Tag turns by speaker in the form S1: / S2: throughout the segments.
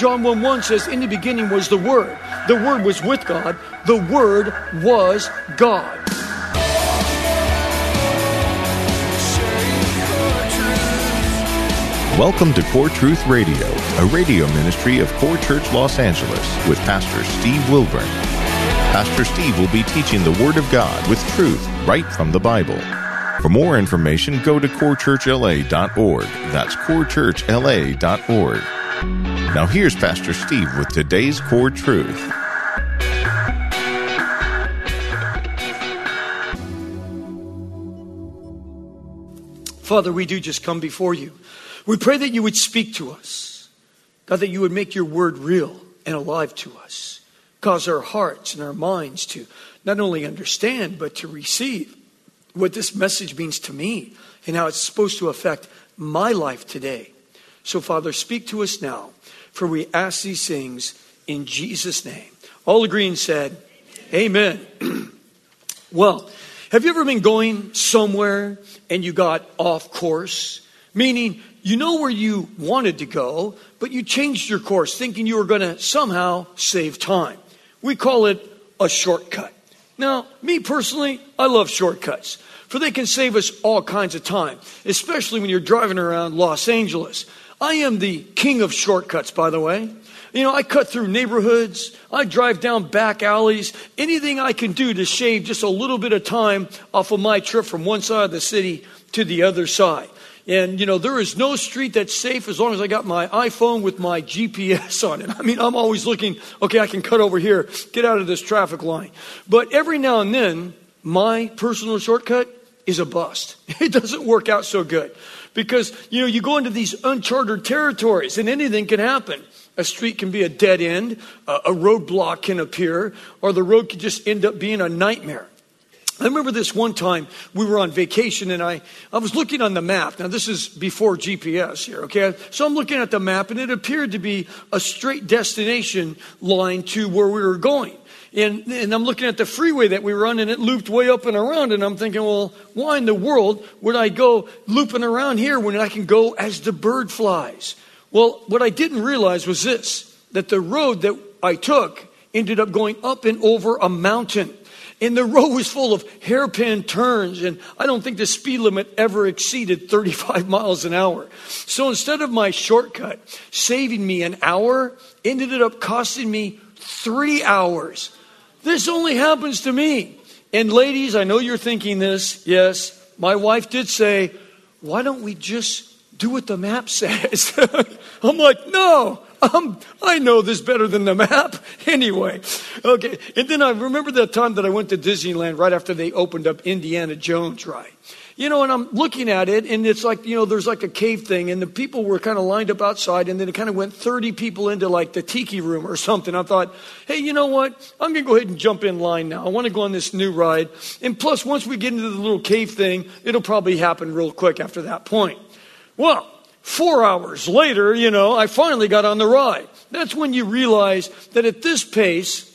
S1: John 1 1 says, In the beginning was the Word. The Word was with God. The Word was God.
S2: Welcome to Core Truth Radio, a radio ministry of Core Church Los Angeles with Pastor Steve Wilburn. Pastor Steve will be teaching the Word of God with truth right from the Bible. For more information, go to corechurchla.org. That's corechurchla.org. Now here's Pastor Steve with today's Core Truth.
S1: Father, we do just come before you. We pray that you would speak to us. God, that you would make your word real and alive to us. Cause our hearts and our minds to not only understand, but to receive what this message means to me and how it's supposed to affect my life today. So, Father, speak to us now, for we ask these things in Jesus' name. All agree and said, Amen. well, have you ever been going somewhere and you got off course? Meaning, you know where you wanted to go, but you changed your course thinking you were going to somehow save time. We call it a shortcut. Now, me personally, I love shortcuts, for they can save us all kinds of time, especially when you're driving around Los Angeles. I am the king of shortcuts, by the way. You know, I cut through neighborhoods, I drive down back alleys, anything I can do to shave just a little bit of time off of my trip from one side of the city to the other side. And, you know, there is no street that's safe as long as I got my iPhone with my GPS on it. I mean, I'm always looking, okay, I can cut over here, get out of this traffic line. But every now and then, my personal shortcut is a bust. It doesn't work out so good because, you know, you go into these uncharted territories and anything can happen. A street can be a dead end, a roadblock can appear, or the road could just end up being a nightmare. I remember this one time we were on vacation and I, I was looking on the map. Now, this is before GPS here, okay? So I'm looking at the map and it appeared to be a straight destination line to where we were going. And, and I'm looking at the freeway that we run, and it looped way up and around. And I'm thinking, well, why in the world would I go looping around here when I can go as the bird flies? Well, what I didn't realize was this that the road that I took ended up going up and over a mountain. And the road was full of hairpin turns, and I don't think the speed limit ever exceeded 35 miles an hour. So instead of my shortcut saving me an hour, ended up costing me three hours. This only happens to me. And ladies, I know you're thinking this. Yes, my wife did say, why don't we just do what the map says? I'm like, no, I know this better than the map. Anyway, okay. And then I remember that time that I went to Disneyland right after they opened up Indiana Jones ride. You know, and I'm looking at it, and it's like, you know, there's like a cave thing, and the people were kind of lined up outside, and then it kind of went 30 people into like the tiki room or something. I thought, hey, you know what? I'm going to go ahead and jump in line now. I want to go on this new ride. And plus, once we get into the little cave thing, it'll probably happen real quick after that point. Well, Four hours later, you know, I finally got on the ride. That's when you realize that at this pace,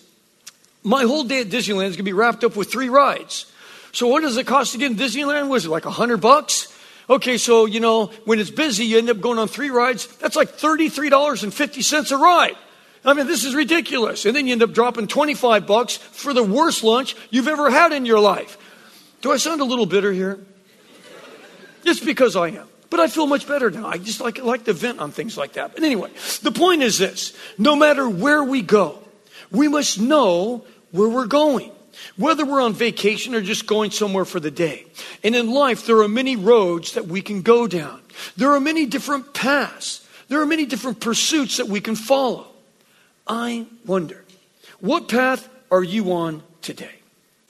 S1: my whole day at Disneyland is going to be wrapped up with three rides. So what does it cost to get in Disneyland? Was it like a hundred bucks? Okay, so you know, when it's busy, you end up going on three rides. That's like $33.50 a ride. I mean, this is ridiculous. And then you end up dropping 25 bucks for the worst lunch you've ever had in your life. Do I sound a little bitter here? It's because I am. But I feel much better now. I just like, like to vent on things like that. But anyway, the point is this no matter where we go, we must know where we're going. Whether we're on vacation or just going somewhere for the day. And in life, there are many roads that we can go down. There are many different paths. There are many different pursuits that we can follow. I wonder, what path are you on today?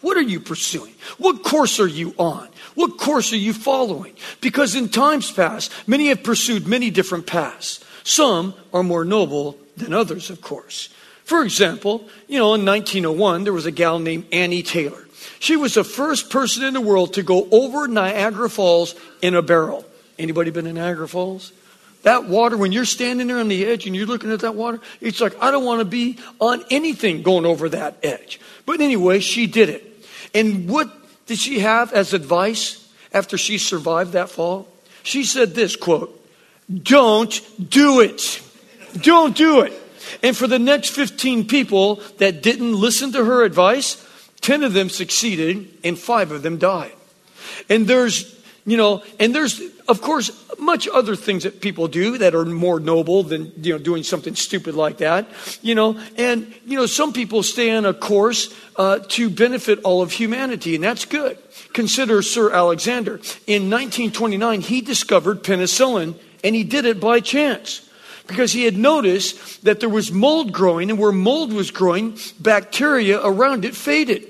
S1: What are you pursuing? What course are you on? What course are you following? Because in times past, many have pursued many different paths. Some are more noble than others, of course. For example, you know, in 1901, there was a gal named Annie Taylor. She was the first person in the world to go over Niagara Falls in a barrel. Anybody been in Niagara Falls? That water, when you're standing there on the edge and you're looking at that water, it's like, I don't want to be on anything going over that edge. But anyway, she did it. And what did she have as advice after she survived that fall? She said this quote, Don't do it. Don't do it. And for the next 15 people that didn't listen to her advice, 10 of them succeeded and five of them died. And there's, you know, and there's, of course, much other things that people do that are more noble than, you know, doing something stupid like that, you know, and, you know, some people stay on a course uh, to benefit all of humanity, and that's good. Consider Sir Alexander. In 1929, he discovered penicillin, and he did it by chance because he had noticed that there was mold growing, and where mold was growing, bacteria around it faded.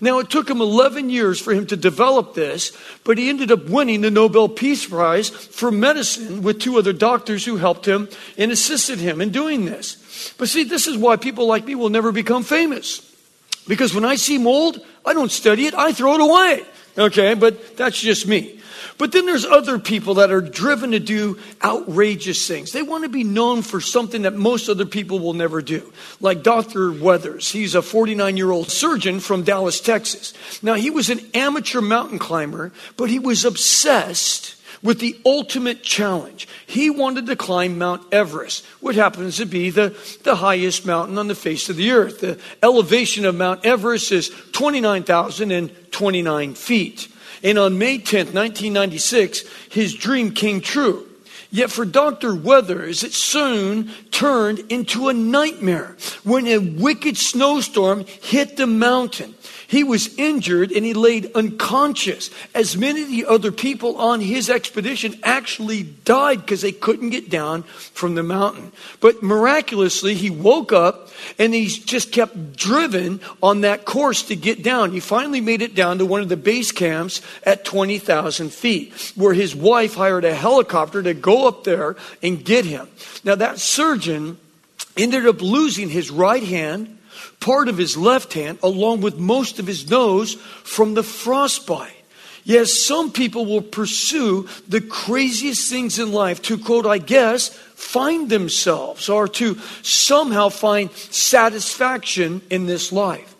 S1: Now, it took him 11 years for him to develop this, but he ended up winning the Nobel Peace Prize for medicine with two other doctors who helped him and assisted him in doing this. But see, this is why people like me will never become famous. Because when I see mold, I don't study it, I throw it away. Okay, but that's just me. But then there's other people that are driven to do outrageous things. They want to be known for something that most other people will never do. Like Dr. Weathers. He's a 49 year old surgeon from Dallas, Texas. Now, he was an amateur mountain climber, but he was obsessed with the ultimate challenge. He wanted to climb Mount Everest, which happens to be the, the highest mountain on the face of the earth. The elevation of Mount Everest is 29,029 feet. And on May 10th, 1996, his dream came true. Yet for Dr. Weathers, it soon turned into a nightmare when a wicked snowstorm hit the mountain. He was injured and he laid unconscious. As many of the other people on his expedition actually died because they couldn't get down from the mountain. But miraculously, he woke up and he just kept driven on that course to get down. He finally made it down to one of the base camps at 20,000 feet, where his wife hired a helicopter to go up there and get him. Now, that surgeon ended up losing his right hand part of his left hand, along with most of his nose, from the frostbite. Yes, some people will pursue the craziest things in life to, quote, I guess, find themselves or to somehow find satisfaction in this life.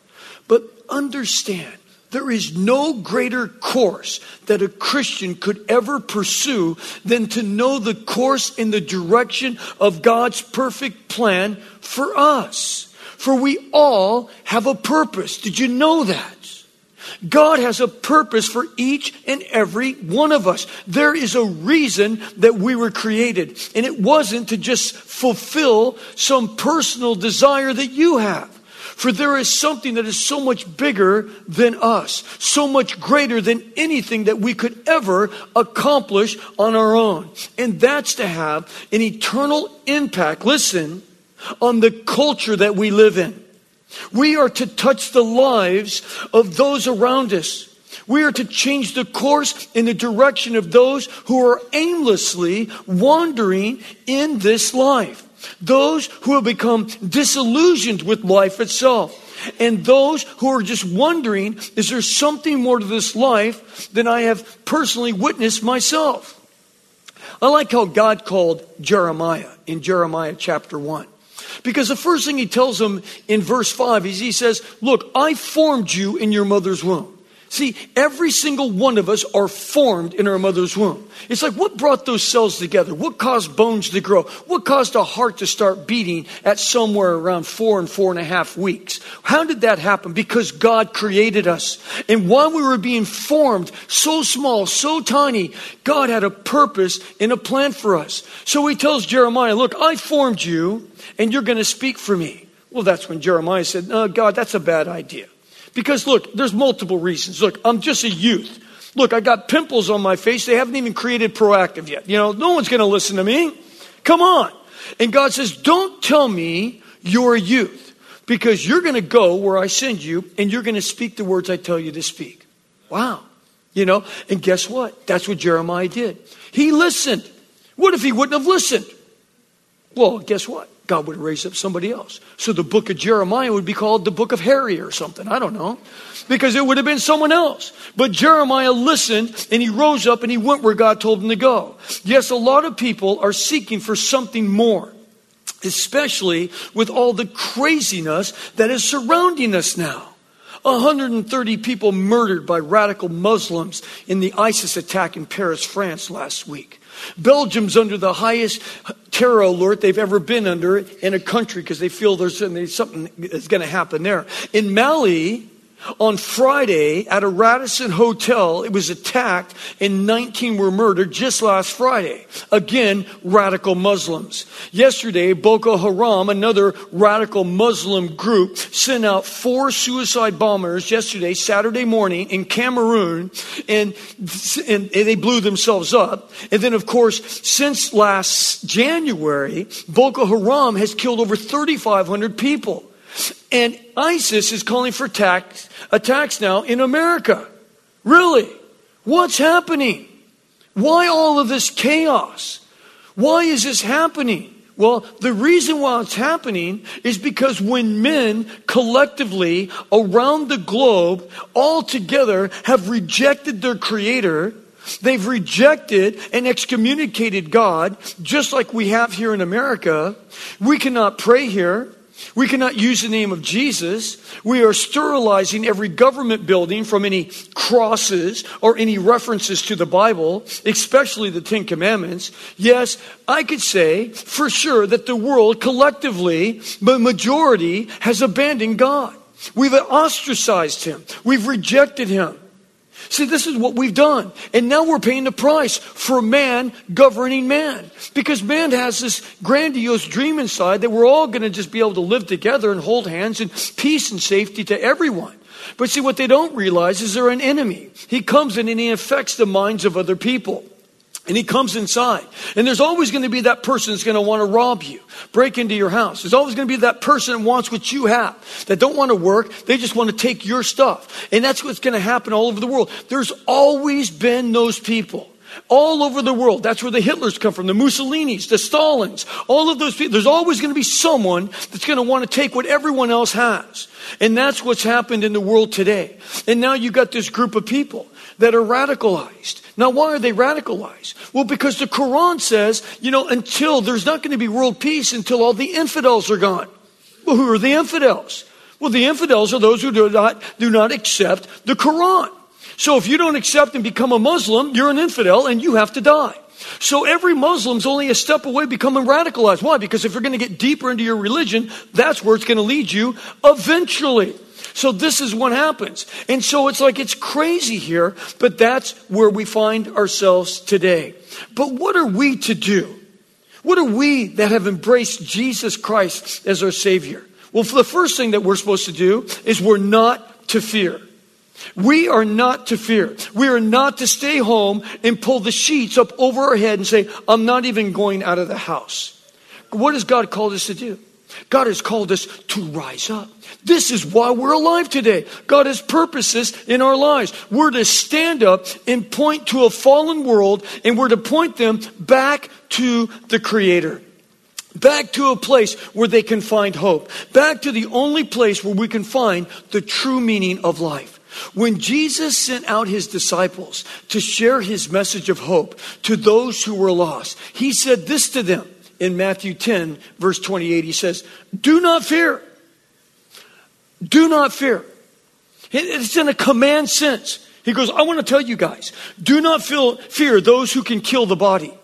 S1: But understand, there is no greater course that a Christian could ever pursue than to know the course in the direction of God's perfect plan for us. For we all have a purpose. Did you know that? God has a purpose for each and every one of us. There is a reason that we were created. And it wasn't to just fulfill some personal desire that you have. For there is something that is so much bigger than us, so much greater than anything that we could ever accomplish on our own. And that's to have an eternal impact. Listen, on the culture that we live in. We are to touch the lives of those around us. We are to change the course in the direction of those who are aimlessly wandering in this life. Those who have become disillusioned with life itself. And those who are just wondering, is there something more to this life than I have personally witnessed myself? I like how God called Jeremiah in Jeremiah chapter 1. Because the first thing he tells them in verse 5 is he says, Look, I formed you in your mother's womb. See, every single one of us are formed in our mother's womb. It's like what brought those cells together? What caused bones to grow? What caused a heart to start beating at somewhere around four and four and a half weeks? How did that happen? Because God created us. And while we were being formed so small, so tiny, God had a purpose and a plan for us. So he tells Jeremiah, Look, I formed you and you're going to speak for me. Well, that's when Jeremiah said, No, God, that's a bad idea. Because look, there's multiple reasons. Look, I'm just a youth. Look, I got pimples on my face. They haven't even created Proactiv yet. You know, no one's going to listen to me. Come on. And God says, Don't tell me you're a youth because you're going to go where I send you and you're going to speak the words I tell you to speak. Wow. You know, and guess what? That's what Jeremiah did. He listened. What if he wouldn't have listened? Well, guess what? God would raise up somebody else. So the book of Jeremiah would be called the book of Harry or something. I don't know. Because it would have been someone else. But Jeremiah listened and he rose up and he went where God told him to go. Yes, a lot of people are seeking for something more. Especially with all the craziness that is surrounding us now. 130 people murdered by radical Muslims in the ISIS attack in Paris, France last week. Belgium's under the highest terror alert they've ever been under in a country because they feel there's something that's going to happen there. In Mali, on Friday at a Radisson hotel, it was attacked and 19 were murdered just last Friday. Again, radical Muslims. Yesterday, Boko Haram, another radical Muslim group, sent out four suicide bombers yesterday, Saturday morning in Cameroon, and, and they blew themselves up. And then, of course, since last January, Boko Haram has killed over 3,500 people. And ISIS is calling for attacks, attacks now in America. Really? What's happening? Why all of this chaos? Why is this happening? Well, the reason why it's happening is because when men collectively around the globe all together have rejected their creator, they've rejected and excommunicated God, just like we have here in America. We cannot pray here. We cannot use the name of Jesus. We are sterilizing every government building from any crosses or any references to the Bible, especially the Ten Commandments. Yes, I could say for sure that the world collectively, the majority, has abandoned God. We've ostracized him. We've rejected him. See, this is what we've done. And now we're paying the price for man governing man. Because man has this grandiose dream inside that we're all going to just be able to live together and hold hands in peace and safety to everyone. But see, what they don't realize is they're an enemy. He comes in and he affects the minds of other people. And he comes inside. And there's always going to be that person that's going to want to rob you, break into your house. There's always going to be that person that wants what you have, that don't want to work. They just want to take your stuff. And that's what's going to happen all over the world. There's always been those people. All over the world. That's where the Hitlers come from, the Mussolinis, the Stalins, all of those people. There's always going to be someone that's going to want to take what everyone else has. And that's what's happened in the world today. And now you've got this group of people that are radicalized. Now, why are they radicalized? Well, because the Quran says, you know, until there's not going to be world peace until all the infidels are gone. Well, who are the infidels? Well, the infidels are those who do not, do not accept the Quran. So if you don't accept and become a Muslim, you're an infidel and you have to die. So every Muslim's only a step away becoming radicalized. Why? Because if you're going to get deeper into your religion, that's where it's going to lead you eventually. So this is what happens. And so it's like it's crazy here, but that's where we find ourselves today. But what are we to do? What are we that have embraced Jesus Christ as our Savior? Well, the first thing that we're supposed to do is we're not to fear. We are not to fear. We are not to stay home and pull the sheets up over our head and say, I'm not even going out of the house. What has God called us to do? God has called us to rise up. This is why we're alive today. God has purposes in our lives. We're to stand up and point to a fallen world and we're to point them back to the Creator. Back to a place where they can find hope. Back to the only place where we can find the true meaning of life. When Jesus sent out his disciples to share his message of hope to those who were lost, he said this to them in Matthew 10, verse 28. He says, Do not fear. Do not fear. It's in a command sense. He goes, I want to tell you guys, do not feel, fear those who can kill the body,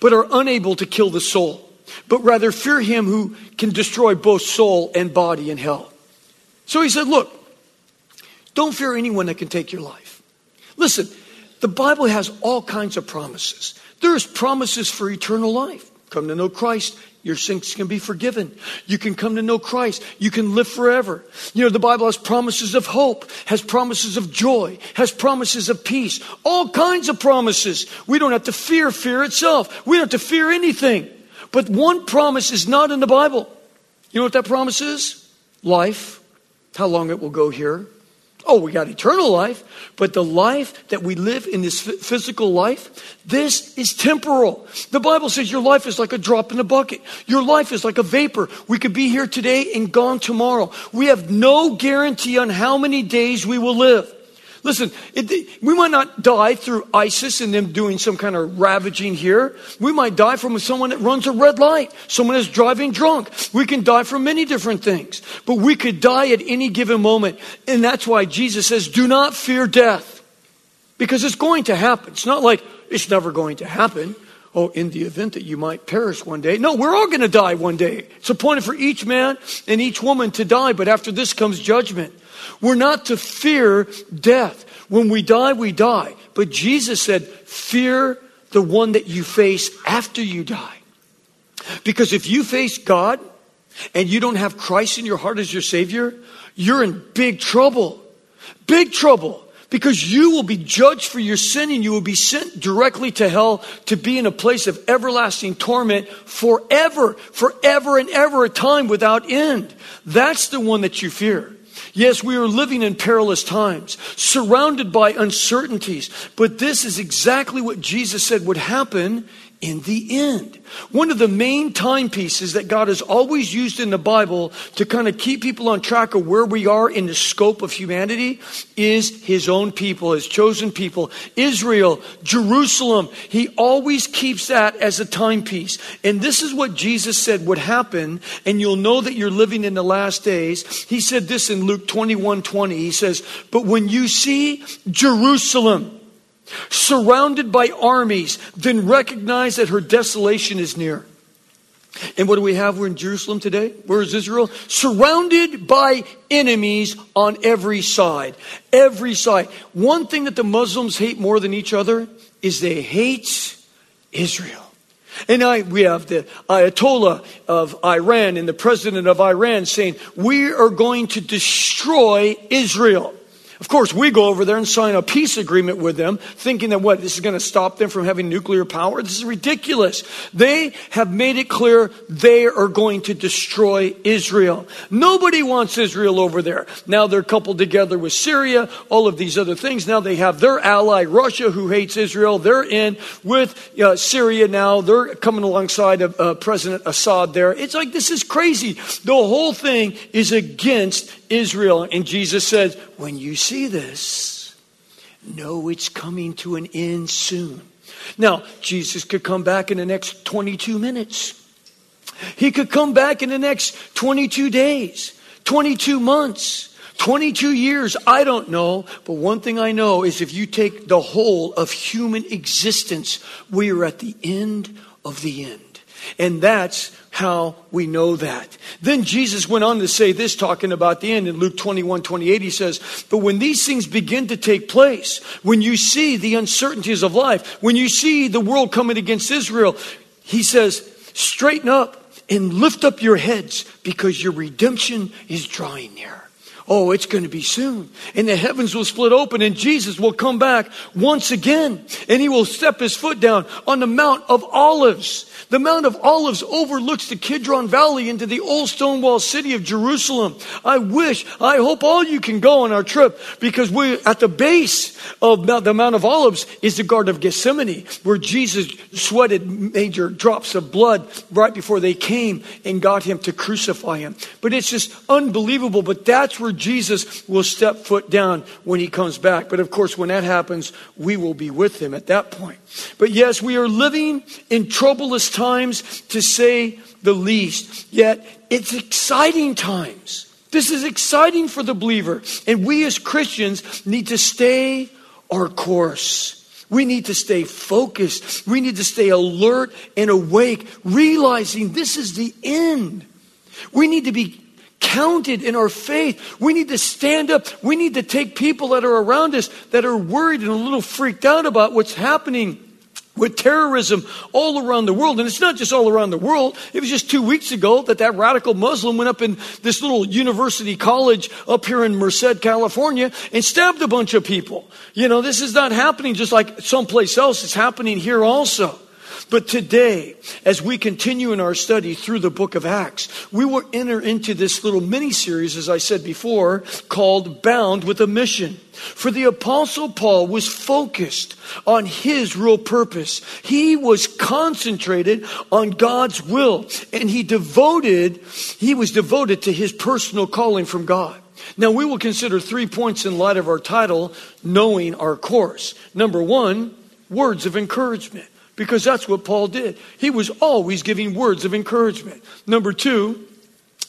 S1: but are unable to kill the soul, but rather fear him who can destroy both soul and body in hell. So he said, Look, don't fear anyone that can take your life. Listen, the Bible has all kinds of promises. There's promises for eternal life. Come to know Christ, your sins can be forgiven. You can come to know Christ. You can live forever. You know, the Bible has promises of hope, has promises of joy, has promises of peace, all kinds of promises. We don't have to fear fear itself. We don't have to fear anything. But one promise is not in the Bible. You know what that promise is? Life, how long it will go here, Oh, we got eternal life, but the life that we live in this physical life, this is temporal. The Bible says your life is like a drop in a bucket. Your life is like a vapor. We could be here today and gone tomorrow. We have no guarantee on how many days we will live. Listen, it, we might not die through ISIS and them doing some kind of ravaging here. We might die from someone that runs a red light, someone that's driving drunk. We can die from many different things, but we could die at any given moment. And that's why Jesus says, do not fear death because it's going to happen. It's not like it's never going to happen. Oh, in the event that you might perish one day. No, we're all going to die one day. It's appointed for each man and each woman to die, but after this comes judgment. We're not to fear death. When we die, we die. But Jesus said, fear the one that you face after you die. Because if you face God and you don't have Christ in your heart as your Savior, you're in big trouble. Big trouble. Because you will be judged for your sin and you will be sent directly to hell to be in a place of everlasting torment forever, forever and ever, a time without end. That's the one that you fear. Yes, we are living in perilous times, surrounded by uncertainties, but this is exactly what Jesus said would happen in the end. One of the main timepieces that God has always used in the Bible to kind of keep people on track of where we are in the scope of humanity is His own people, His chosen people, Israel, Jerusalem. He always keeps that as a timepiece. And this is what Jesus said would happen, and you'll know that you're living in the last days. He said this in Luke 21 20. He says, But when you see Jerusalem, surrounded by armies, then recognize that her desolation is near. And what do we have? We're in Jerusalem today. Where is Israel? Surrounded by enemies on every side. Every side. One thing that the Muslims hate more than each other is they hate Israel. And I, we have the Ayatollah of Iran and the president of Iran saying, we are going to destroy Israel. Of course, we go over there and sign a peace agreement with them, thinking that what, this is going to stop them from having nuclear power? This is ridiculous. They have made it clear they are going to destroy Israel. Nobody wants Israel over there. Now they're coupled together with Syria, all of these other things. Now they have their ally, Russia, who hates Israel. They're in with uh, Syria now. They're coming alongside of uh, President Assad there. It's like, this is crazy. The whole thing is against Israel. And Jesus says, when you see this, know it's coming to an end soon. Now, Jesus could come back in the next 22 minutes. He could come back in the next 22 days, 22 months. 22 years, I don't know, but one thing I know is if you take the whole of human existence, we are at the end of the end. And that's how we know that. Then Jesus went on to say this, talking about the end in Luke 21 28. He says, But when these things begin to take place, when you see the uncertainties of life, when you see the world coming against Israel, he says, Straighten up and lift up your heads because your redemption is drawing near. Oh, it's going to be soon. And the heavens will split open and Jesus will come back once again and he will step his foot down on the Mount of Olives. The Mount of Olives overlooks the Kidron Valley into the old stone wall city of Jerusalem. I wish, I hope all you can go on our trip because we're at the base of the Mount of Olives is the Garden of Gethsemane where Jesus sweated major drops of blood right before they came and got him to crucify him. But it's just unbelievable. But that's where Jesus will step foot down when he comes back. But of course, when that happens, we will be with him at that point. But yes, we are living in troublous times to say the least. Yet it's exciting times. This is exciting for the believer. And we as Christians need to stay our course. We need to stay focused. We need to stay alert and awake, realizing this is the end. We need to be counted in our faith. We need to stand up. We need to take people that are around us that are worried and a little freaked out about what's happening with terrorism all around the world. And it's not just all around the world. It was just two weeks ago that that radical Muslim went up in this little university college up here in Merced, California and stabbed a bunch of people. You know, this is not happening just like someplace else. It's happening here also. But today, as we continue in our study through the book of Acts, we will enter into this little mini series, as I said before, called Bound with a Mission. For the apostle Paul was focused on his real purpose. He was concentrated on God's will and he devoted, he was devoted to his personal calling from God. Now we will consider three points in light of our title, Knowing Our Course. Number one, words of encouragement, because that's what Paul did. He was always giving words of encouragement. Number two,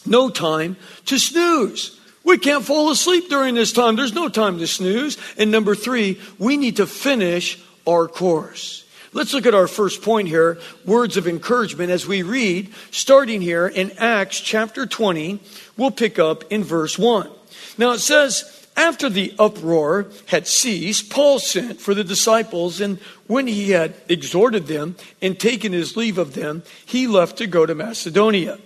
S1: no time to snooze. We can't fall asleep during this time. There's no time to snooze. And number three, we need to finish our course. Let's look at our first point here words of encouragement as we read, starting here in Acts chapter 20. We'll pick up in verse 1. Now it says, after the uproar had ceased, Paul sent for the disciples, and when he had exhorted them and taken his leave of them, he left to go to Macedonia.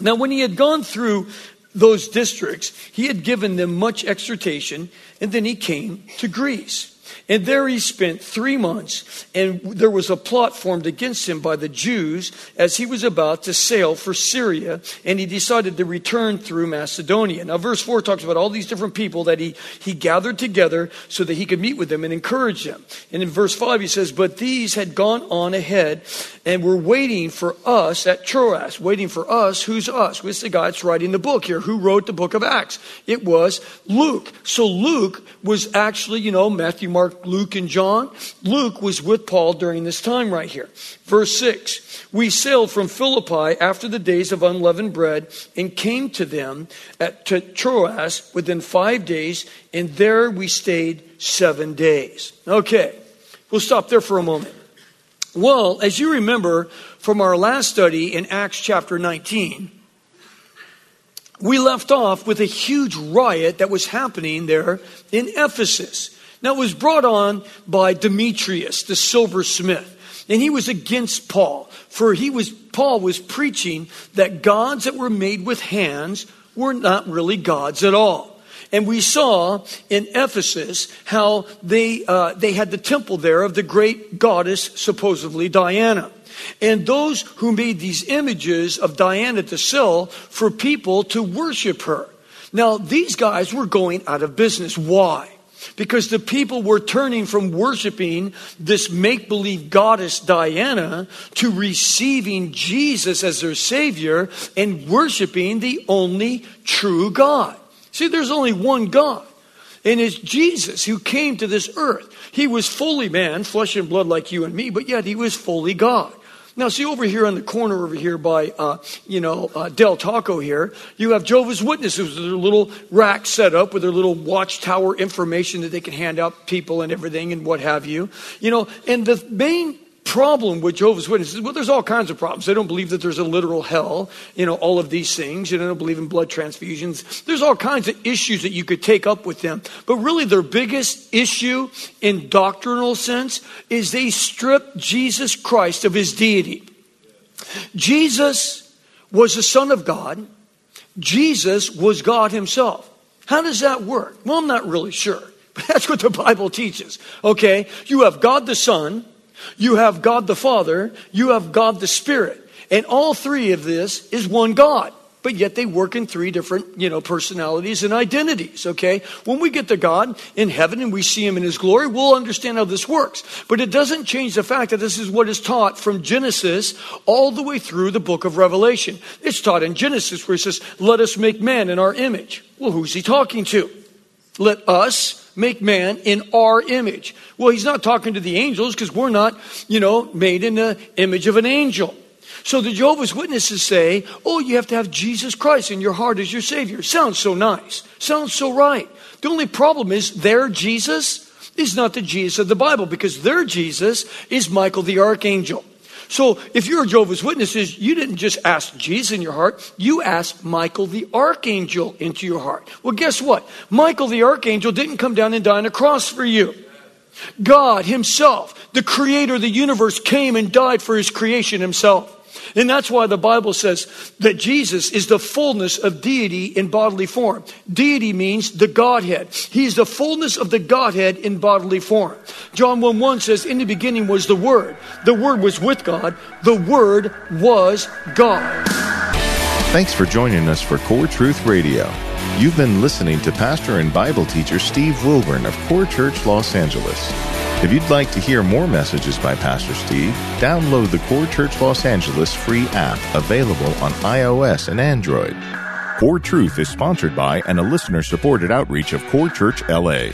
S1: Now, when he had gone through those districts, he had given them much exhortation, and then he came to Greece. And there he spent three months, and there was a plot formed against him by the Jews as he was about to sail for Syria, and he decided to return through Macedonia. Now, verse 4 talks about all these different people that he, he gathered together so that he could meet with them and encourage them. And in verse 5, he says, But these had gone on ahead and were waiting for us at Troas. Waiting for us. Who's us? Who's the guy that's writing the book here? Who wrote the book of Acts? It was Luke. So Luke was actually, you know, Matthew, Mark, Luke, and John. Luke was with Paul during this time right here. Verse 6 We sailed from Philippi after the days of unleavened bread and came to them at to Troas within five days, and there we stayed seven days. Okay, we'll stop there for a moment. Well, as you remember from our last study in Acts chapter 19, we left off with a huge riot that was happening there in Ephesus. Now, it was brought on by Demetrius, the silversmith. And he was against Paul, for he was, Paul was preaching that gods that were made with hands were not really gods at all. And we saw in Ephesus how they, uh, they had the temple there of the great goddess, supposedly Diana. And those who made these images of Diana to sell for people to worship her. Now, these guys were going out of business. Why? Because the people were turning from worshiping this make believe goddess Diana to receiving Jesus as their Savior and worshiping the only true God. See, there's only one God. And it's Jesus who came to this earth. He was fully man, flesh and blood like you and me, but yet he was fully God. Now, see over here on the corner over here by, uh, you know, uh, Del Taco here, you have Jehovah's Witnesses with their little rack set up with their little watchtower information that they can hand out people and everything and what have you. You know, and the main problem with Jehovah's Witnesses, well, there's all kinds of problems. They don't believe that there's a literal hell, you know, all of these things. You know, they don't believe in blood transfusions. There's all kinds of issues that you could take up with them. But really, their biggest issue in doctrinal sense is they strip Jesus Christ of his deity. Jesus was the Son of God. Jesus was God himself. How does that work? Well, I'm not really sure. But that's what the Bible teaches. Okay? You have God the Son, you have God the Father, you have God the Spirit. And all three of this is one God. But yet they work in three different, you know, personalities and identities, okay? When we get to God in heaven and we see Him in His glory, we'll understand how this works. But it doesn't change the fact that this is what is taught from Genesis all the way through the book of Revelation. It's taught in Genesis where it says, let us make man in our image. Well, who's He talking to? Let us make man in our image. Well, he's not talking to the angels because we're not, you know, made in the image of an angel. So the Jehovah's Witnesses say, oh, you have to have Jesus Christ in your heart as your Savior. Sounds so nice. Sounds so right. The only problem is their Jesus is not the Jesus of the Bible because their Jesus is Michael the Archangel. So if you're Jehovah's Witnesses, you didn't just ask Jesus in your heart, you asked Michael the Archangel into your heart. Well, guess what? Michael the Archangel didn't come down and die on a cross for you. God Himself, the Creator of the universe, came and died for His creation Himself. And that's why the Bible says that Jesus is the fullness of deity in bodily form. Deity means the Godhead. He is the fullness of the Godhead in bodily form. John 1 1 says, In the beginning was the Word. The Word was with God. The Word was God.
S2: Thanks for joining us for Core Truth Radio. You've been listening to pastor and Bible teacher Steve Wilburn of Core Church Los Angeles. If you'd like to hear more messages by Pastor Steve, download the Core Church Los Angeles free app available on iOS and Android. Core Truth is sponsored by and a listener supported outreach of Core Church LA.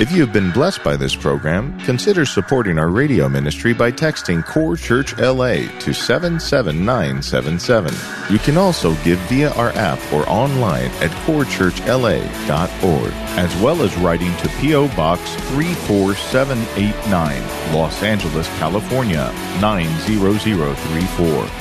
S2: If you have been blessed by this program, consider supporting our radio ministry by texting Core Church LA to 77977. You can also give via our app or online at corechurchla.org, as well as writing to P.O. Box 34789, Los Angeles, California 90034.